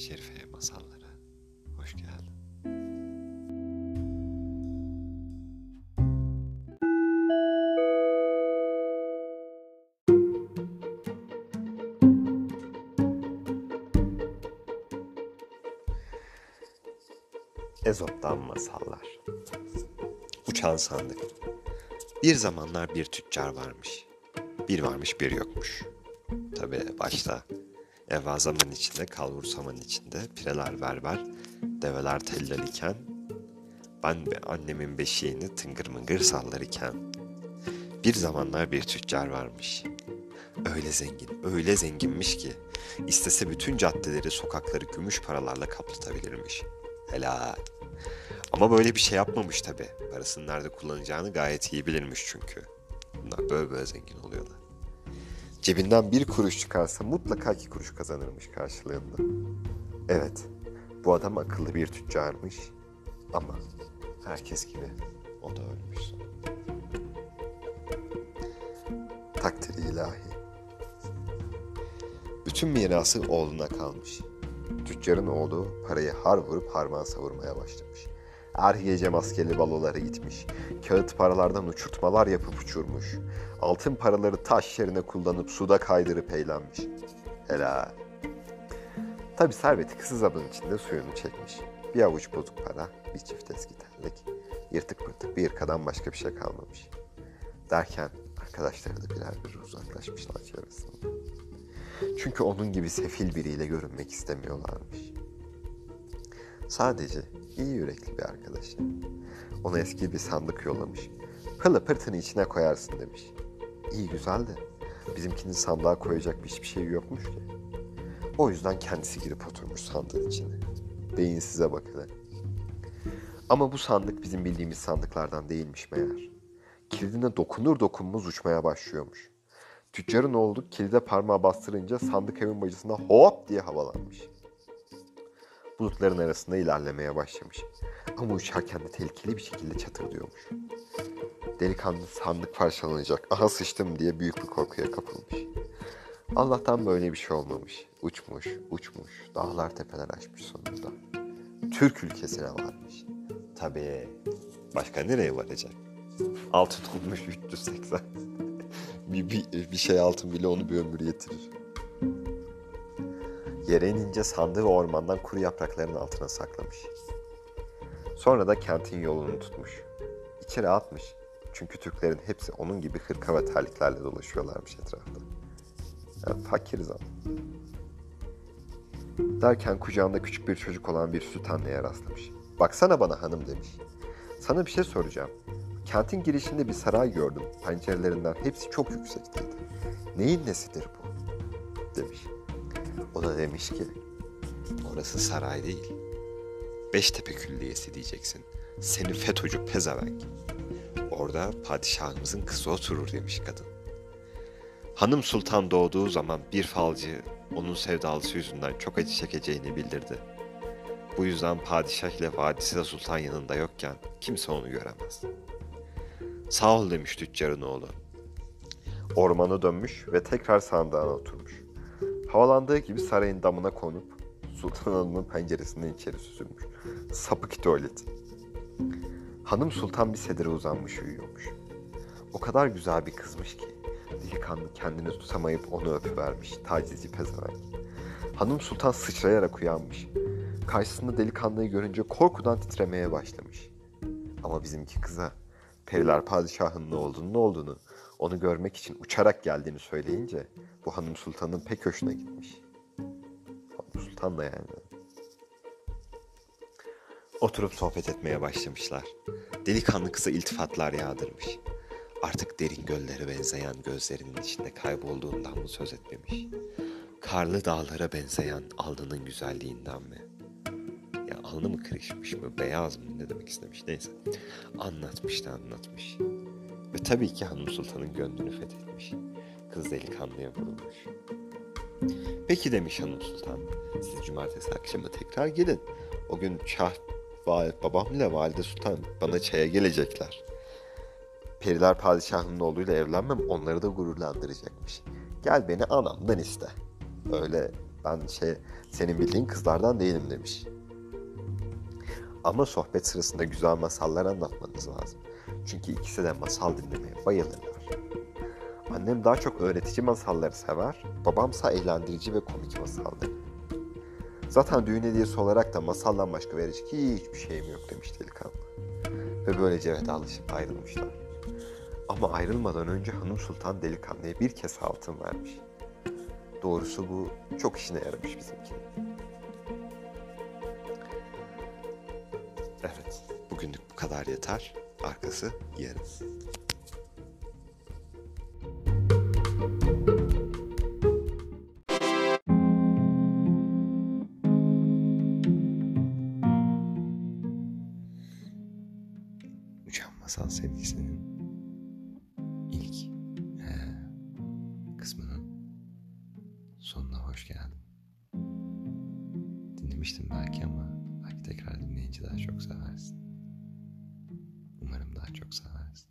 Şerife masallara hoş geldin. Ezop'tan masallar. Uçan sandık. Bir zamanlar bir tüccar varmış. Bir varmış bir yokmuş. Tabi başta Eva zaman içinde, kalbur zaman içinde, pireler berber, develer tellal iken, ben ve annemin beşiğini tıngır mıngır sallar iken, bir zamanlar bir tüccar varmış. Öyle zengin, öyle zenginmiş ki, istese bütün caddeleri, sokakları gümüş paralarla kaplatabilirmiş. Helal. Ama böyle bir şey yapmamış tabi. Parasını nerede kullanacağını gayet iyi bilirmiş çünkü. Bunlar böyle böyle zengin oluyorlar. Cebinden bir kuruş çıkarsa mutlaka iki kuruş kazanırmış karşılığında. Evet, bu adam akıllı bir tüccarmış ama herkes gibi o da ölmüş. Takdiri ilahi. Bütün mirası oğluna kalmış. Tüccarın oğlu parayı har vurup harman savurmaya başlamış. Her gece maskeli balolara gitmiş. Kağıt paralardan uçurtmalar yapıp uçurmuş. Altın paraları taş yerine kullanıp suda kaydırıp eğlenmiş. Helal. Tabi serveti kısa zaman içinde suyunu çekmiş. Bir avuç bozuk para, bir çift eski terlik, yırtık pırtık bir yırkadan başka bir şey kalmamış. Derken arkadaşları da birer bir uzaklaşmışlar çevresinde. Çünkü onun gibi sefil biriyle görünmek istemiyorlarmış. Sadece iyi yürekli bir arkadaşı. Ona eski bir sandık yollamış. Pılı pırtını içine koyarsın demiş. İyi güzel de bizimkinin sandığa koyacak hiçbir şey yokmuş ki. O yüzden kendisi girip oturmuş sandığın içine. Beyin size bak hele. Ama bu sandık bizim bildiğimiz sandıklardan değilmiş meğer. Kilidine dokunur dokunmaz uçmaya başlıyormuş. Tüccarın oğlu kilide parmağı bastırınca sandık evin bacısına hop diye havalanmış. Bulutların arasında ilerlemeye başlamış. Ama uçarken de tehlikeli bir şekilde çatırdıyormuş. Delikanlı sandık parçalanacak, aha sıçtım diye büyük bir korkuya kapılmış. Allah'tan böyle bir şey olmamış. Uçmuş, uçmuş, dağlar tepeler aşmış sonunda. Türk ülkesine varmış. Tabii, başka nereye varacak? Altın olmuş 380. bir, bir, bir şey altın bile onu bir ömür yetirir. Yere inince sandığı ormandan kuru yaprakların altına saklamış. Sonra da kentin yolunu tutmuş. İçeri atmış. Çünkü Türklerin hepsi onun gibi hırka ve terliklerle dolaşıyorlarmış etrafta. Yani fakiriz ama. Derken kucağında küçük bir çocuk olan bir süt anneye rastlamış. Baksana bana hanım demiş. Sana bir şey soracağım. Kentin girişinde bir saray gördüm. Pencerelerinden hepsi çok yüksekteydi. Neyin nesidir bu? Demiş. O da demiş ki orası saray değil. Beştepe Külliyesi diyeceksin. Seni FETÖ'cü pezevenk. Orada padişahımızın kızı oturur demiş kadın. Hanım Sultan doğduğu zaman bir falcı onun sevdalısı yüzünden çok acı çekeceğini bildirdi. Bu yüzden padişah ile vadisi sultan yanında yokken kimse onu göremez. Sağ ol demiş tüccarın oğlu. Ormana dönmüş ve tekrar sandığına oturmuş. Havalandığı gibi sarayın damına konup Sultan Hanım'ın penceresinden içeri süzülmüş. Sapık tuvalet. Hanım Sultan bir sedire uzanmış uyuyormuş. O kadar güzel bir kızmış ki delikanlı kendini tutamayıp onu öpüvermiş tacizci pezevenk. Hanım Sultan sıçrayarak uyanmış. Karşısında delikanlıyı görünce korkudan titremeye başlamış. Ama bizimki kıza Periler padişahının ne olduğunu ne olduğunu onu görmek için uçarak geldiğini söyleyince bu hanım sultanın pek hoşuna gitmiş. Hanım sultan da yani. Oturup sohbet etmeye başlamışlar. Delikanlı kıza iltifatlar yağdırmış. Artık derin göllere benzeyen gözlerinin içinde kaybolduğundan mı söz etmemiş? Karlı dağlara benzeyen alnının güzelliğinden mi? Ya alnı mı kırışmış mı, beyaz mı ne demek istemiş neyse. Anlatmış da anlatmış. Ve tabii ki Hanım Sultan'ın gönlünü fethetmiş. Kız delikanlıya vurulmuş. Peki demiş Hanım Sultan, siz cumartesi akşamı tekrar gelin. O gün Şah babam ile Valide Sultan bana çaya gelecekler. Periler padişahının oğluyla evlenmem onları da gururlandıracakmış. Gel beni anamdan iste. Öyle Ben şey senin bildiğin kızlardan değilim demiş. Ama sohbet sırasında güzel masallar anlatmanız lazım. Çünkü ikisi de masal dinlemeye bayılırlar. Annem daha çok öğretici masalları sever, babamsa eğlendirici ve komik masalları. Zaten düğün hediyesi olarak da masaldan başka verecek hiçbir şeyim yok demiş delikanlı. Ve böylece vedalaşıp ayrılmışlar. Ama ayrılmadan önce Hanım Sultan delikanlıya bir kese altın vermiş. Doğrusu bu çok işine yaramış bizimkinin. Kadar yeter. Arkası yarın. Uçan Masal serisinin ilk eee, kısmının sonuna hoş geldin. Dinlemiştim belki ama belki tekrar dinleyince daha çok seversin. Umarım daha çok seversin.